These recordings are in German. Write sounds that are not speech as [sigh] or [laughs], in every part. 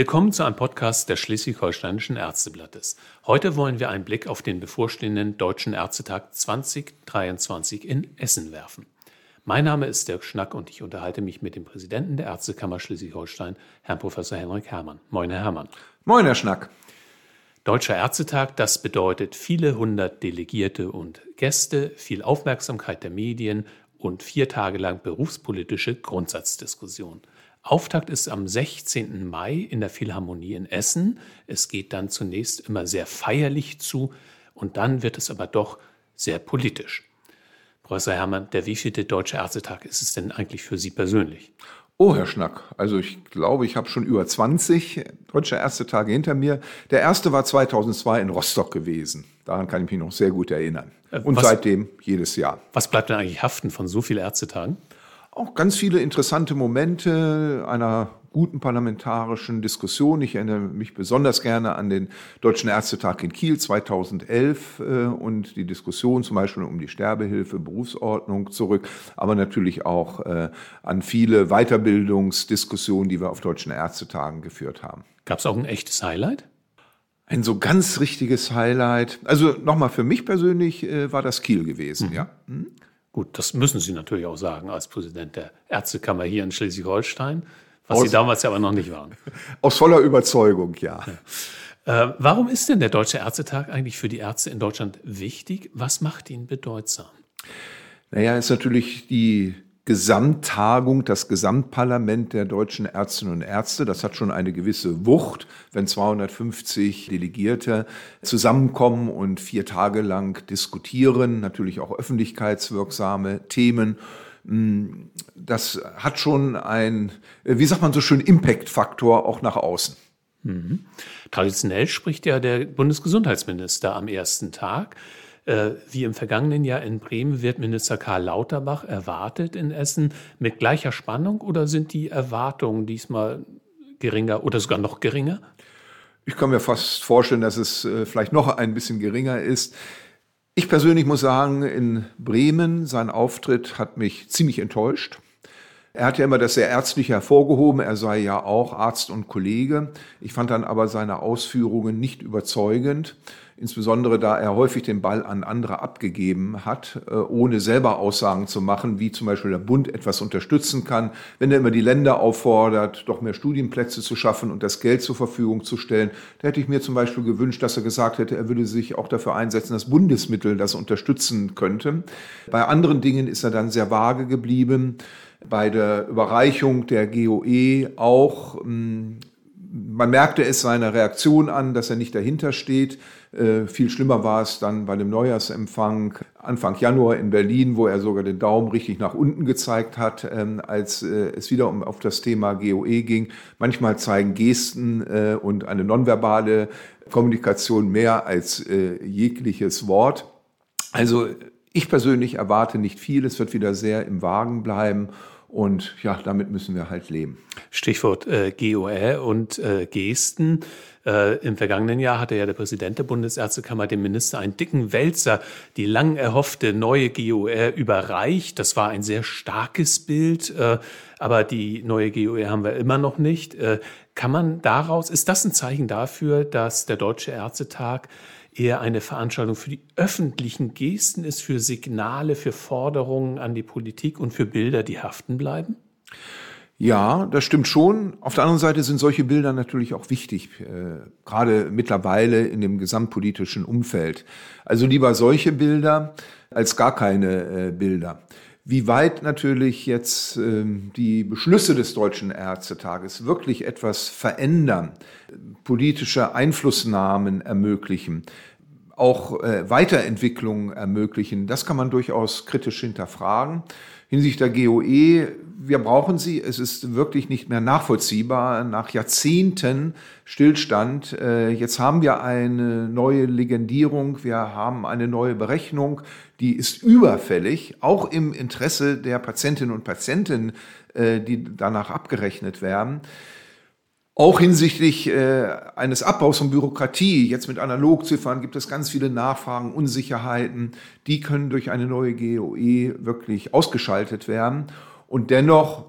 Willkommen zu einem Podcast des Schleswig-Holsteinischen Ärzteblattes. Heute wollen wir einen Blick auf den bevorstehenden Deutschen Ärztetag 2023 in Essen werfen. Mein Name ist Dirk Schnack und ich unterhalte mich mit dem Präsidenten der Ärztekammer Schleswig-Holstein, Herrn Professor Henrik Herrmann. Moin, Herr Herrmann. Moin, Herr Schnack. Deutscher Ärztetag, das bedeutet viele hundert Delegierte und Gäste, viel Aufmerksamkeit der Medien und vier Tage lang berufspolitische Grundsatzdiskussion. Auftakt ist am 16. Mai in der Philharmonie in Essen. Es geht dann zunächst immer sehr feierlich zu und dann wird es aber doch sehr politisch. Professor Herrmann, der wievielte Deutsche Ärztetag ist es denn eigentlich für Sie persönlich? Oh, Herr Schnack, also ich glaube, ich habe schon über 20 Deutsche Ärztetage hinter mir. Der erste war 2002 in Rostock gewesen. Daran kann ich mich noch sehr gut erinnern. Äh, und was, seitdem jedes Jahr. Was bleibt denn eigentlich haften von so vielen Ärztetagen? Auch ganz viele interessante Momente einer guten parlamentarischen Diskussion. Ich erinnere mich besonders gerne an den Deutschen Ärztetag in Kiel 2011 äh, und die Diskussion zum Beispiel um die Sterbehilfe, Berufsordnung zurück, aber natürlich auch äh, an viele Weiterbildungsdiskussionen, die wir auf Deutschen Ärztetagen geführt haben. Gab es auch ein echtes Highlight? Ein so ganz richtiges Highlight. Also nochmal für mich persönlich äh, war das Kiel gewesen, mhm. ja. Hm? Gut, das müssen Sie natürlich auch sagen als Präsident der Ärztekammer hier in Schleswig-Holstein, was Aus, Sie damals ja aber noch nicht waren. [laughs] Aus voller Überzeugung, ja. ja. Äh, warum ist denn der Deutsche Ärztetag eigentlich für die Ärzte in Deutschland wichtig? Was macht ihn bedeutsam? Naja, ist natürlich die Gesamttagung, das Gesamtparlament der deutschen Ärztinnen und Ärzte. Das hat schon eine gewisse Wucht, wenn 250 Delegierte zusammenkommen und vier Tage lang diskutieren, natürlich auch öffentlichkeitswirksame Themen. Hm, das hat schon ein, wie sagt man so schön, Impact-Faktor auch nach außen. Mhm. Traditionell spricht ja der Bundesgesundheitsminister am ersten Tag. Äh, wie im vergangenen Jahr in Bremen wird Minister Karl Lauterbach erwartet in Essen mit gleicher Spannung oder sind die Erwartungen diesmal geringer oder sogar noch geringer? Ich kann mir fast vorstellen, dass es äh, vielleicht noch ein bisschen geringer ist. Ich persönlich muss sagen, in Bremen, sein Auftritt hat mich ziemlich enttäuscht. Er hat ja immer das sehr ärztliche hervorgehoben, er sei ja auch Arzt und Kollege. Ich fand dann aber seine Ausführungen nicht überzeugend insbesondere da er häufig den Ball an andere abgegeben hat, äh, ohne selber Aussagen zu machen, wie zum Beispiel der Bund etwas unterstützen kann, wenn er immer die Länder auffordert, doch mehr Studienplätze zu schaffen und das Geld zur Verfügung zu stellen. Da hätte ich mir zum Beispiel gewünscht, dass er gesagt hätte, er würde sich auch dafür einsetzen, dass Bundesmittel das unterstützen könnte. Bei anderen Dingen ist er dann sehr vage geblieben. Bei der Überreichung der GOE auch hm, man merkte es seiner Reaktion an, dass er nicht dahinter steht. Äh, viel schlimmer war es dann bei dem Neujahrsempfang Anfang Januar in Berlin, wo er sogar den Daumen richtig nach unten gezeigt hat, ähm, als äh, es wieder um auf das Thema GOE ging. Manchmal zeigen Gesten äh, und eine nonverbale Kommunikation mehr als äh, jegliches Wort. Also ich persönlich erwarte nicht viel. Es wird wieder sehr im Wagen bleiben. Und ja, damit müssen wir halt leben. Stichwort äh, GOR und äh, Gesten. Äh, Im vergangenen Jahr hatte ja der Präsident der Bundesärztekammer dem Minister einen dicken Wälzer, die lang erhoffte neue GOR überreicht. Das war ein sehr starkes Bild, äh, aber die neue GOR haben wir immer noch nicht. Äh, kann man daraus, ist das ein Zeichen dafür, dass der Deutsche Ärztetag eher eine Veranstaltung für die öffentlichen Gesten ist, für Signale, für Forderungen an die Politik und für Bilder, die haften bleiben? Ja, das stimmt schon. Auf der anderen Seite sind solche Bilder natürlich auch wichtig, äh, gerade mittlerweile in dem gesamtpolitischen Umfeld. Also lieber solche Bilder als gar keine äh, Bilder. Wie weit natürlich jetzt äh, die Beschlüsse des Deutschen Ärztetages wirklich etwas verändern, politische Einflussnahmen ermöglichen, auch äh, Weiterentwicklungen ermöglichen, das kann man durchaus kritisch hinterfragen. Hinsichtlich der GOE, wir brauchen sie. Es ist wirklich nicht mehr nachvollziehbar. Nach Jahrzehnten Stillstand, äh, jetzt haben wir eine neue Legendierung, wir haben eine neue Berechnung, die ist überfällig, auch im Interesse der Patientinnen und Patienten, äh, die danach abgerechnet werden. Auch hinsichtlich äh, eines Abbaus von Bürokratie, jetzt mit Analogziffern, gibt es ganz viele Nachfragen, Unsicherheiten. Die können durch eine neue GOE wirklich ausgeschaltet werden. Und dennoch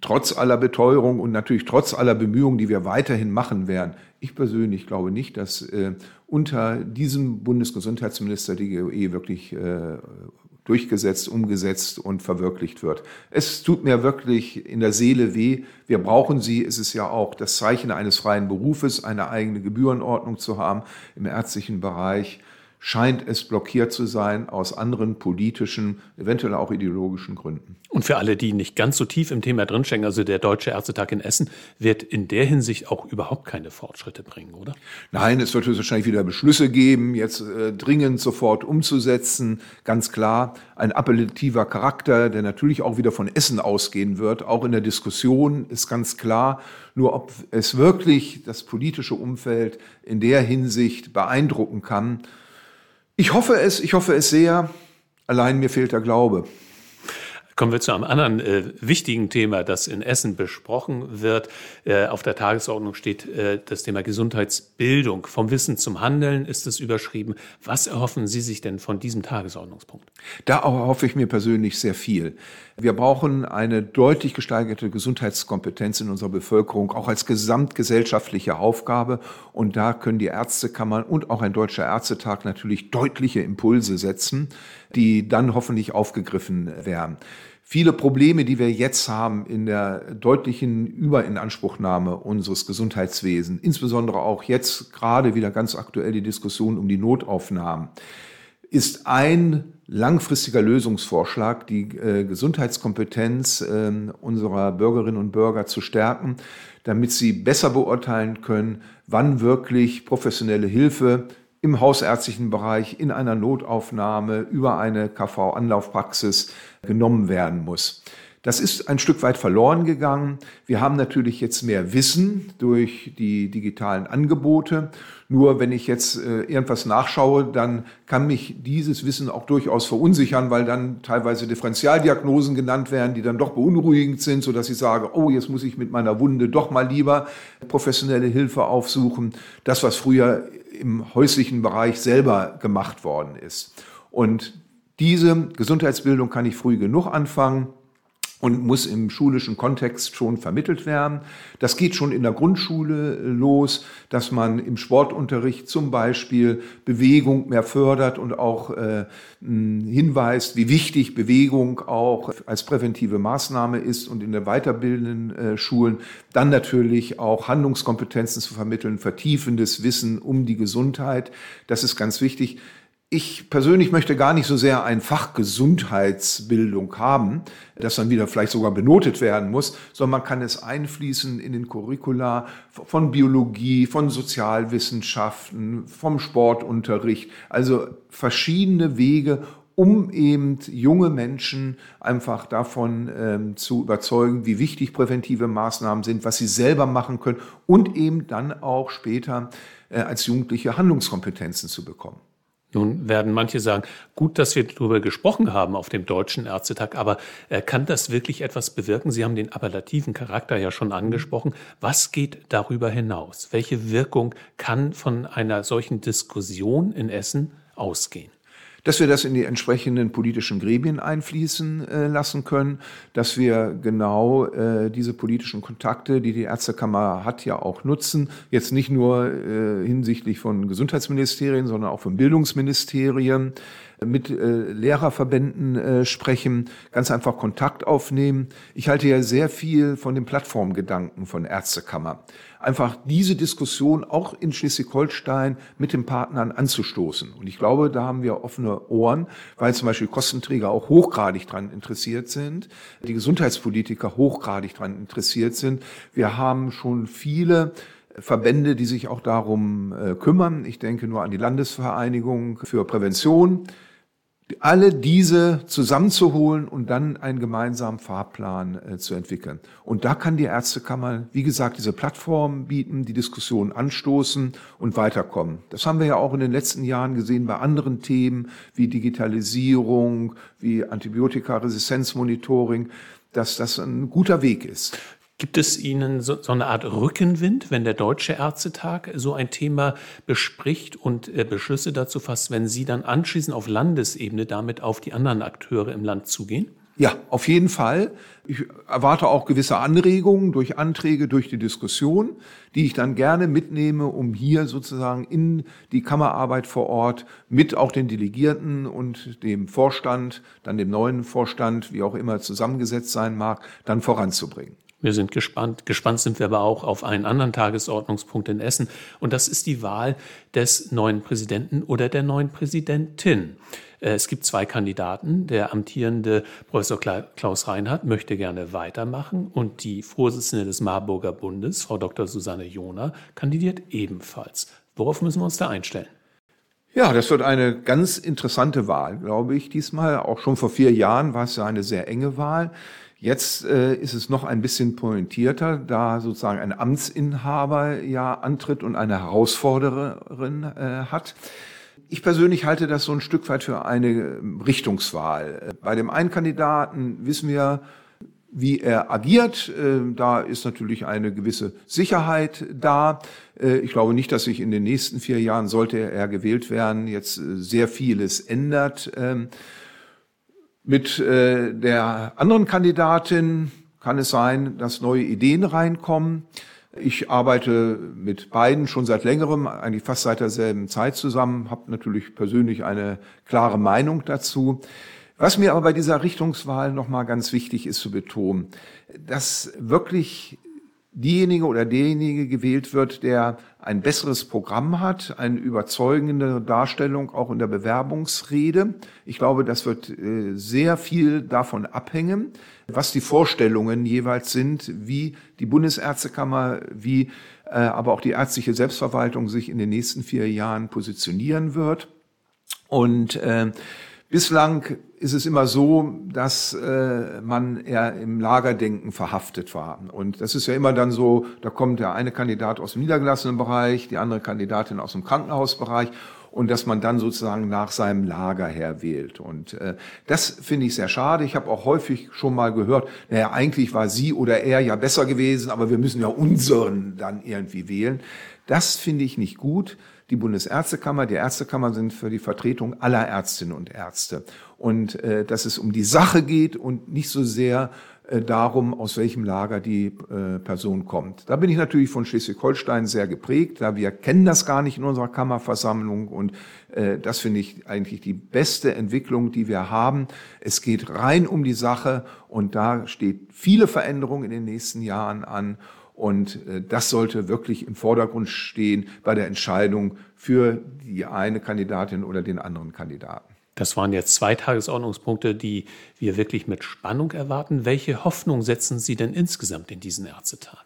trotz aller Beteuerung und natürlich trotz aller Bemühungen, die wir weiterhin machen werden. Ich persönlich glaube nicht, dass äh, unter diesem Bundesgesundheitsminister die GOE wirklich äh, durchgesetzt, umgesetzt und verwirklicht wird. Es tut mir wirklich in der Seele weh. Wir brauchen sie. Es ist ja auch das Zeichen eines freien Berufes, eine eigene Gebührenordnung zu haben im ärztlichen Bereich scheint es blockiert zu sein aus anderen politischen, eventuell auch ideologischen Gründen. Und für alle, die nicht ganz so tief im Thema drinstecken, also der Deutsche Ärztetag in Essen wird in der Hinsicht auch überhaupt keine Fortschritte bringen, oder? Nein, es wird wahrscheinlich wieder Beschlüsse geben, jetzt äh, dringend sofort umzusetzen. Ganz klar, ein appellativer Charakter, der natürlich auch wieder von Essen ausgehen wird, auch in der Diskussion ist ganz klar. Nur ob es wirklich das politische Umfeld in der Hinsicht beeindrucken kann, ich hoffe es, ich hoffe es sehr. Allein mir fehlt der Glaube. Kommen wir zu einem anderen äh, wichtigen Thema, das in Essen besprochen wird. Äh, auf der Tagesordnung steht äh, das Thema Gesundheitsbildung. Vom Wissen zum Handeln ist es überschrieben. Was erhoffen Sie sich denn von diesem Tagesordnungspunkt? Da erhoffe ich mir persönlich sehr viel. Wir brauchen eine deutlich gesteigerte Gesundheitskompetenz in unserer Bevölkerung, auch als gesamtgesellschaftliche Aufgabe. Und da können die Ärztekammern und auch ein deutscher Ärztetag natürlich deutliche Impulse setzen, die dann hoffentlich aufgegriffen werden. Viele Probleme, die wir jetzt haben in der deutlichen Überinanspruchnahme unseres Gesundheitswesens, insbesondere auch jetzt gerade wieder ganz aktuell die Diskussion um die Notaufnahmen, ist ein langfristiger Lösungsvorschlag, die äh, Gesundheitskompetenz äh, unserer Bürgerinnen und Bürger zu stärken, damit sie besser beurteilen können, wann wirklich professionelle Hilfe im hausärztlichen Bereich, in einer Notaufnahme, über eine KV-Anlaufpraxis genommen werden muss. Das ist ein Stück weit verloren gegangen. Wir haben natürlich jetzt mehr Wissen durch die digitalen Angebote. Nur wenn ich jetzt äh, irgendwas nachschaue, dann kann mich dieses Wissen auch durchaus verunsichern, weil dann teilweise Differentialdiagnosen genannt werden, die dann doch beunruhigend sind, so dass ich sage, oh, jetzt muss ich mit meiner Wunde doch mal lieber professionelle Hilfe aufsuchen. Das, was früher im häuslichen Bereich selber gemacht worden ist. Und diese Gesundheitsbildung kann ich früh genug anfangen und muss im schulischen Kontext schon vermittelt werden. Das geht schon in der Grundschule los, dass man im Sportunterricht zum Beispiel Bewegung mehr fördert und auch äh, hinweist, wie wichtig Bewegung auch als präventive Maßnahme ist und in der weiterbildenden äh, Schulen dann natürlich auch Handlungskompetenzen zu vermitteln, vertiefendes Wissen um die Gesundheit. Das ist ganz wichtig ich persönlich möchte gar nicht so sehr ein Fach Gesundheitsbildung haben, das dann wieder vielleicht sogar benotet werden muss, sondern man kann es einfließen in den Curricula von Biologie, von Sozialwissenschaften, vom Sportunterricht, also verschiedene Wege, um eben junge Menschen einfach davon ähm, zu überzeugen, wie wichtig präventive Maßnahmen sind, was sie selber machen können und eben dann auch später äh, als Jugendliche Handlungskompetenzen zu bekommen. Nun werden manche sagen, gut, dass wir darüber gesprochen haben auf dem Deutschen Ärztetag, aber äh, kann das wirklich etwas bewirken? Sie haben den appellativen Charakter ja schon angesprochen. Was geht darüber hinaus? Welche Wirkung kann von einer solchen Diskussion in Essen ausgehen? Dass wir das in die entsprechenden politischen Gremien einfließen äh, lassen können, dass wir genau äh, diese politischen Kontakte, die die Ärztekammer hat, ja auch nutzen. Jetzt nicht nur äh, hinsichtlich von Gesundheitsministerien, sondern auch von Bildungsministerien mit äh, Lehrerverbänden äh, sprechen, ganz einfach Kontakt aufnehmen. Ich halte ja sehr viel von dem Plattformgedanken von Ärztekammer. Einfach diese Diskussion auch in Schleswig-Holstein mit den Partnern anzustoßen. Und ich glaube, da haben wir offene Ohren, weil zum Beispiel Kostenträger auch hochgradig dran interessiert sind, die Gesundheitspolitiker hochgradig dran interessiert sind. Wir haben schon viele Verbände, die sich auch darum äh, kümmern. Ich denke nur an die Landesvereinigung für Prävention, alle diese zusammenzuholen und dann einen gemeinsamen Fahrplan äh, zu entwickeln. Und da kann die Ärztekammer, wie gesagt, diese Plattform bieten, die Diskussion anstoßen und weiterkommen. Das haben wir ja auch in den letzten Jahren gesehen bei anderen Themen wie Digitalisierung, wie Antibiotikaresistenzmonitoring, dass das ein guter Weg ist. Gibt es Ihnen so, so, eine Art Rückenwind, wenn der Deutsche Ärztetag so ein Thema bespricht und äh, Beschlüsse dazu fasst, wenn Sie dann anschließend auf Landesebene damit auf die anderen Akteure im Land zugehen? Ja, auf jeden Fall. Ich erwarte auch gewisse Anregungen durch Anträge, durch die Diskussion, die ich dann gerne mitnehme, um hier sozusagen in die Kammerarbeit vor Ort mit auch den Delegierten und dem Vorstand, dann dem neuen Vorstand, wie auch immer zusammengesetzt sein mag, dann voranzubringen. Wir sind gespannt. Gespannt sind wir aber auch auf einen anderen Tagesordnungspunkt in Essen. Und das ist die Wahl des neuen Präsidenten oder der neuen Präsidentin. Äh, es gibt zwei Kandidaten. Der amtierende Professor Klaus Reinhardt möchte gerne weitermachen und die Vorsitzende des Marburger Bundes, Frau Dr. Susanne Jona, kandidiert ebenfalls. Worauf müssen wir uns da einstellen? Ja, das wird eine ganz interessante Wahl, glaube ich, diesmal. Auch schon vor vier Jahren war es ja eine sehr enge Wahl. Jetzt äh, ist es noch ein bisschen pointierter, da sozusagen ein Amtsinhaber ja antritt und eine Herausforderin äh, hat. Ich persönlich halte das so ein Stück weit für eine Richtungswahl. Bei dem einen Kandidaten wissen wir, wie er agiert. Äh, da ist natürlich eine gewisse Sicherheit da. Äh, ich glaube nicht, dass sich in den nächsten vier Jahren, sollte er gewählt werden, jetzt äh, sehr vieles ändert. Ähm, mit äh, der anderen Kandidatin kann es sein, dass neue Ideen reinkommen. Ich arbeite mit beiden schon seit längerem, eigentlich fast seit derselben Zeit zusammen, habe natürlich persönlich eine klare Meinung dazu. Was mir aber bei dieser Richtungswahl nochmal ganz wichtig ist zu betonen, dass wirklich diejenige oder derjenige gewählt wird, der ein besseres Programm hat, eine überzeugende Darstellung auch in der Bewerbungsrede. Ich glaube, das wird äh, sehr viel davon abhängen, was die Vorstellungen jeweils sind, wie die Bundesärztekammer, wie äh, aber auch die ärztliche Selbstverwaltung sich in den nächsten vier Jahren positionieren wird. Und äh, Bislang ist es immer so, dass äh, man eher im Lagerdenken verhaftet war. Und das ist ja immer dann so, da kommt der eine Kandidat aus dem niedergelassenen Bereich, die andere Kandidatin aus dem Krankenhausbereich und dass man dann sozusagen nach seinem Lager her wählt. Und äh, das finde ich sehr schade. Ich habe auch häufig schon mal gehört, naja, eigentlich war sie oder er ja besser gewesen, aber wir müssen ja unseren dann irgendwie wählen. Das finde ich nicht gut die Bundesärztekammer, die Ärztekammer sind für die Vertretung aller Ärztinnen und Ärzte. Und äh, dass es um die Sache geht und nicht so sehr äh, darum, aus welchem Lager die äh, Person kommt. Da bin ich natürlich von Schleswig-Holstein sehr geprägt, da wir kennen das gar nicht in unserer Kammerversammlung und äh, das finde ich eigentlich die beste Entwicklung, die wir haben. Es geht rein um die Sache und da steht viele Veränderungen in den nächsten Jahren an und äh, das sollte wirklich im Vordergrund stehen bei der Entscheidung für die eine Kandidatin oder den anderen Kandidaten. Das waren jetzt zwei Tagesordnungspunkte, die wir wirklich mit Spannung erwarten. Welche Hoffnung setzen Sie denn insgesamt in diesen Ärztetag?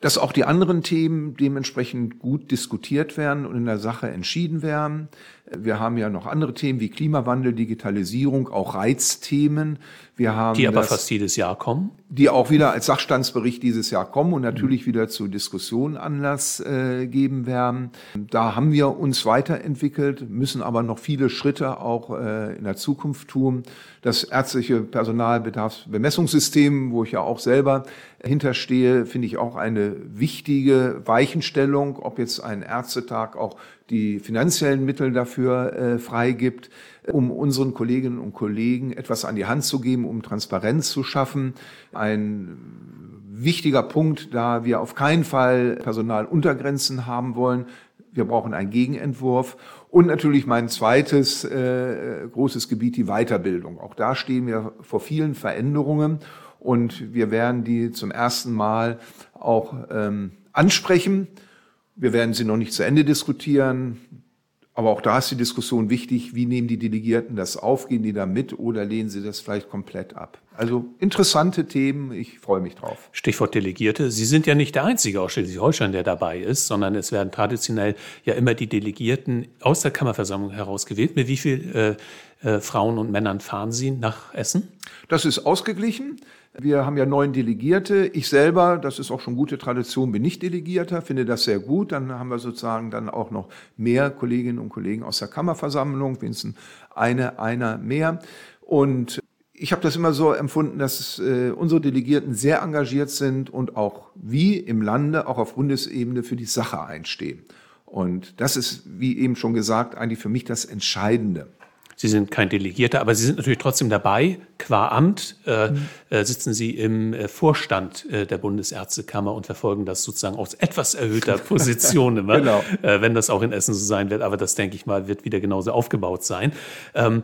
Dass auch die anderen Themen dementsprechend gut diskutiert werden und in der Sache entschieden werden. Wir haben ja noch andere Themen wie Klimawandel, Digitalisierung, auch Reizthemen. Wir haben die aber fast jedes Jahr kommen. Die auch wieder als Sachstandsbericht dieses Jahr kommen und natürlich wieder zu Diskussionen Anlass äh, geben werden. Da haben wir uns weiterentwickelt, müssen aber noch viele Schritte auch äh, in der Zukunft tun. Das ärztliche Personalbedarfsbemessungssystem, wo ich ja auch selber hinterstehe, finde ich auch eine wichtige Weichenstellung, ob jetzt ein Ärztetag auch die finanziellen Mittel dafür äh, freigibt, um unseren Kolleginnen und Kollegen etwas an die Hand zu geben, um Transparenz zu schaffen. Ein wichtiger Punkt, da wir auf keinen Fall Personaluntergrenzen haben wollen. Wir brauchen einen Gegenentwurf. Und natürlich mein zweites äh, großes Gebiet, die Weiterbildung. Auch da stehen wir vor vielen Veränderungen und wir werden die zum ersten Mal auch ähm, ansprechen. Wir werden sie noch nicht zu Ende diskutieren. Aber auch da ist die Diskussion wichtig, wie nehmen die Delegierten das auf, gehen die da mit oder lehnen sie das vielleicht komplett ab? Also interessante Themen, ich freue mich drauf. Stichwort Delegierte. Sie sind ja nicht der Einzige aus Schleswig-Holstein, der dabei ist, sondern es werden traditionell ja immer die Delegierten aus der Kammerversammlung herausgewählt. Mit wie vielen äh, äh, Frauen und Männern fahren Sie nach Essen? Das ist ausgeglichen. Wir haben ja neun Delegierte. Ich selber, das ist auch schon gute Tradition, bin nicht Delegierter, finde das sehr gut. Dann haben wir sozusagen dann auch noch mehr Kolleginnen und Kollegen aus der Kammerversammlung, wenigstens eine, einer mehr. Und ich habe das immer so empfunden, dass äh, unsere Delegierten sehr engagiert sind und auch wie im Lande, auch auf Bundesebene für die Sache einstehen. Und das ist, wie eben schon gesagt, eigentlich für mich das Entscheidende. Sie sind kein Delegierter, aber Sie sind natürlich trotzdem dabei. Qua Amt äh, mhm. äh, sitzen Sie im äh, Vorstand äh, der Bundesärztekammer und verfolgen das sozusagen aus etwas erhöhter [laughs] Position, immer, genau. Wenn das auch in Essen so sein wird. Aber das, denke ich mal, wird wieder genauso aufgebaut sein. Ähm,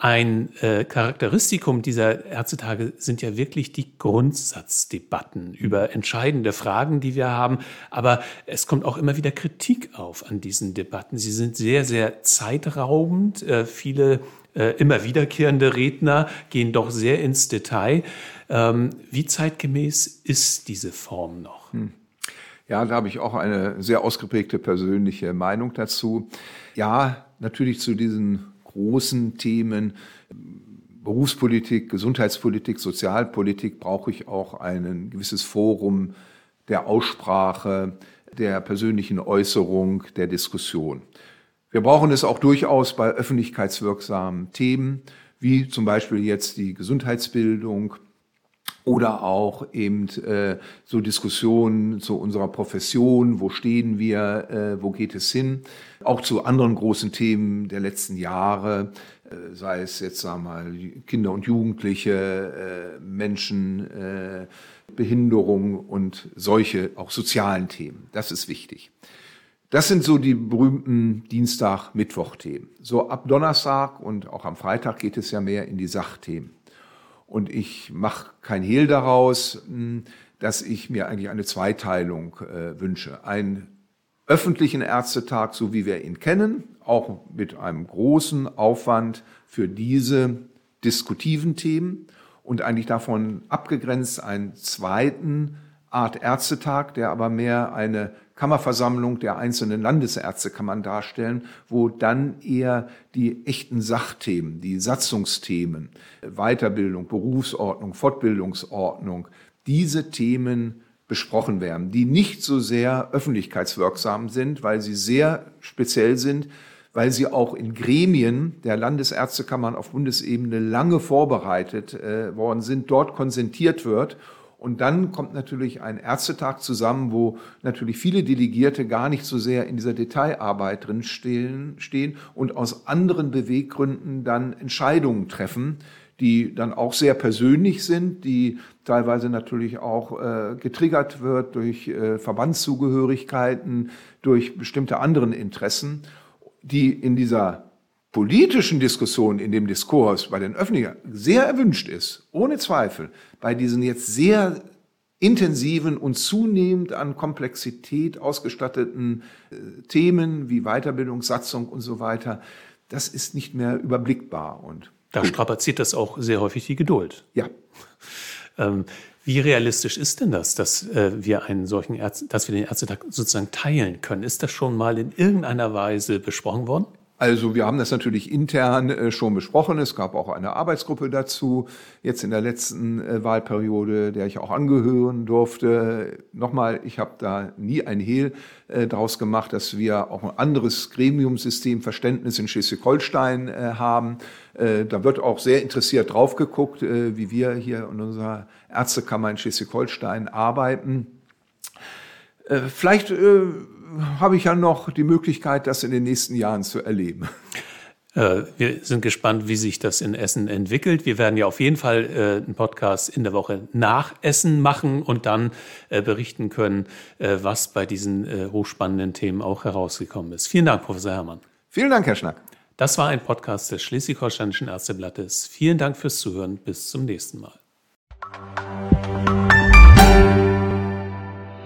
ein äh, Charakteristikum dieser Ärztetage sind ja wirklich die Grundsatzdebatten über entscheidende Fragen, die wir haben. Aber es kommt auch immer wieder Kritik auf an diesen Debatten. Sie sind sehr, sehr zeitraubend. Äh, viele äh, immer wiederkehrende Redner gehen doch sehr ins Detail. Ähm, wie zeitgemäß ist diese Form noch? Hm. Ja, da habe ich auch eine sehr ausgeprägte persönliche Meinung dazu. Ja, natürlich zu diesen großen Themen Berufspolitik, Gesundheitspolitik, Sozialpolitik brauche ich auch ein gewisses Forum der Aussprache, der persönlichen Äußerung, der Diskussion. Wir brauchen es auch durchaus bei öffentlichkeitswirksamen Themen, wie zum Beispiel jetzt die Gesundheitsbildung oder auch eben äh, so Diskussionen zu unserer Profession, wo stehen wir, äh, wo geht es hin, auch zu anderen großen Themen der letzten Jahre, äh, sei es jetzt sagen wir mal Kinder und Jugendliche, äh, Menschen, äh, Behinderung und solche auch sozialen Themen. Das ist wichtig. Das sind so die berühmten Dienstag-Mittwoch-Themen. So ab Donnerstag und auch am Freitag geht es ja mehr in die Sachthemen. Und ich mache kein Hehl daraus, hm, dass ich mir eigentlich eine Zweiteilung äh, wünsche. Einen öffentlichen Ärztetag, so wie wir ihn kennen, auch mit einem großen Aufwand für diese diskutiven Themen und eigentlich davon abgegrenzt einen zweiten Art Ärztetag, der aber mehr eine Kammerversammlung der einzelnen Landesärztekammern darstellen, wo dann eher die echten Sachthemen, die Satzungsthemen, Weiterbildung, Berufsordnung, Fortbildungsordnung, diese Themen besprochen werden, die nicht so sehr öffentlichkeitswirksam sind, weil sie sehr speziell sind, weil sie auch in Gremien der Landesärztekammern auf Bundesebene lange vorbereitet äh, worden sind, dort konsentiert wird und dann kommt natürlich ein Ärztetag zusammen, wo natürlich viele Delegierte gar nicht so sehr in dieser Detailarbeit drin stehen, stehen und aus anderen Beweggründen dann Entscheidungen treffen, die dann auch sehr persönlich sind, die teilweise natürlich auch äh, getriggert wird durch äh, Verbandszugehörigkeiten, durch bestimmte anderen Interessen, die in dieser politischen Diskussion in dem Diskurs bei den Öffentlichen sehr erwünscht ist, ohne Zweifel, bei diesen jetzt sehr intensiven und zunehmend an Komplexität ausgestatteten äh, Themen wie Weiterbildung, Satzung und so weiter, das ist nicht mehr überblickbar. Und da strapaziert das auch sehr häufig die Geduld. Ja. [laughs] ähm, wie realistisch ist denn das, dass äh, wir einen solchen Ärzte, dass wir den Ärztetag sozusagen teilen können? Ist das schon mal in irgendeiner Weise besprochen worden? Also wir haben das natürlich intern äh, schon besprochen. Es gab auch eine Arbeitsgruppe dazu, jetzt in der letzten äh, Wahlperiode, der ich auch angehören durfte. Nochmal, ich habe da nie ein Hehl äh, draus gemacht, dass wir auch ein anderes Gremiumsystem Verständnis in Schleswig-Holstein haben. Da wird auch sehr interessiert drauf geguckt, wie wir hier in unserer Ärztekammer in Schleswig-Holstein arbeiten. Vielleicht habe ich ja noch die Möglichkeit, das in den nächsten Jahren zu erleben. Äh, wir sind gespannt, wie sich das in Essen entwickelt. Wir werden ja auf jeden Fall äh, einen Podcast in der Woche nach Essen machen und dann äh, berichten können, was bei diesen hochspannenden Themen auch herausgekommen ist. Vielen Dank, Professor Herrmann. Vielen Dank, Herr Schnack. Das war ein Podcast des Schleswig-Holsteinischen Ärzteblattes. Vielen Dank fürs Zuhören. Bis zum nächsten Mal.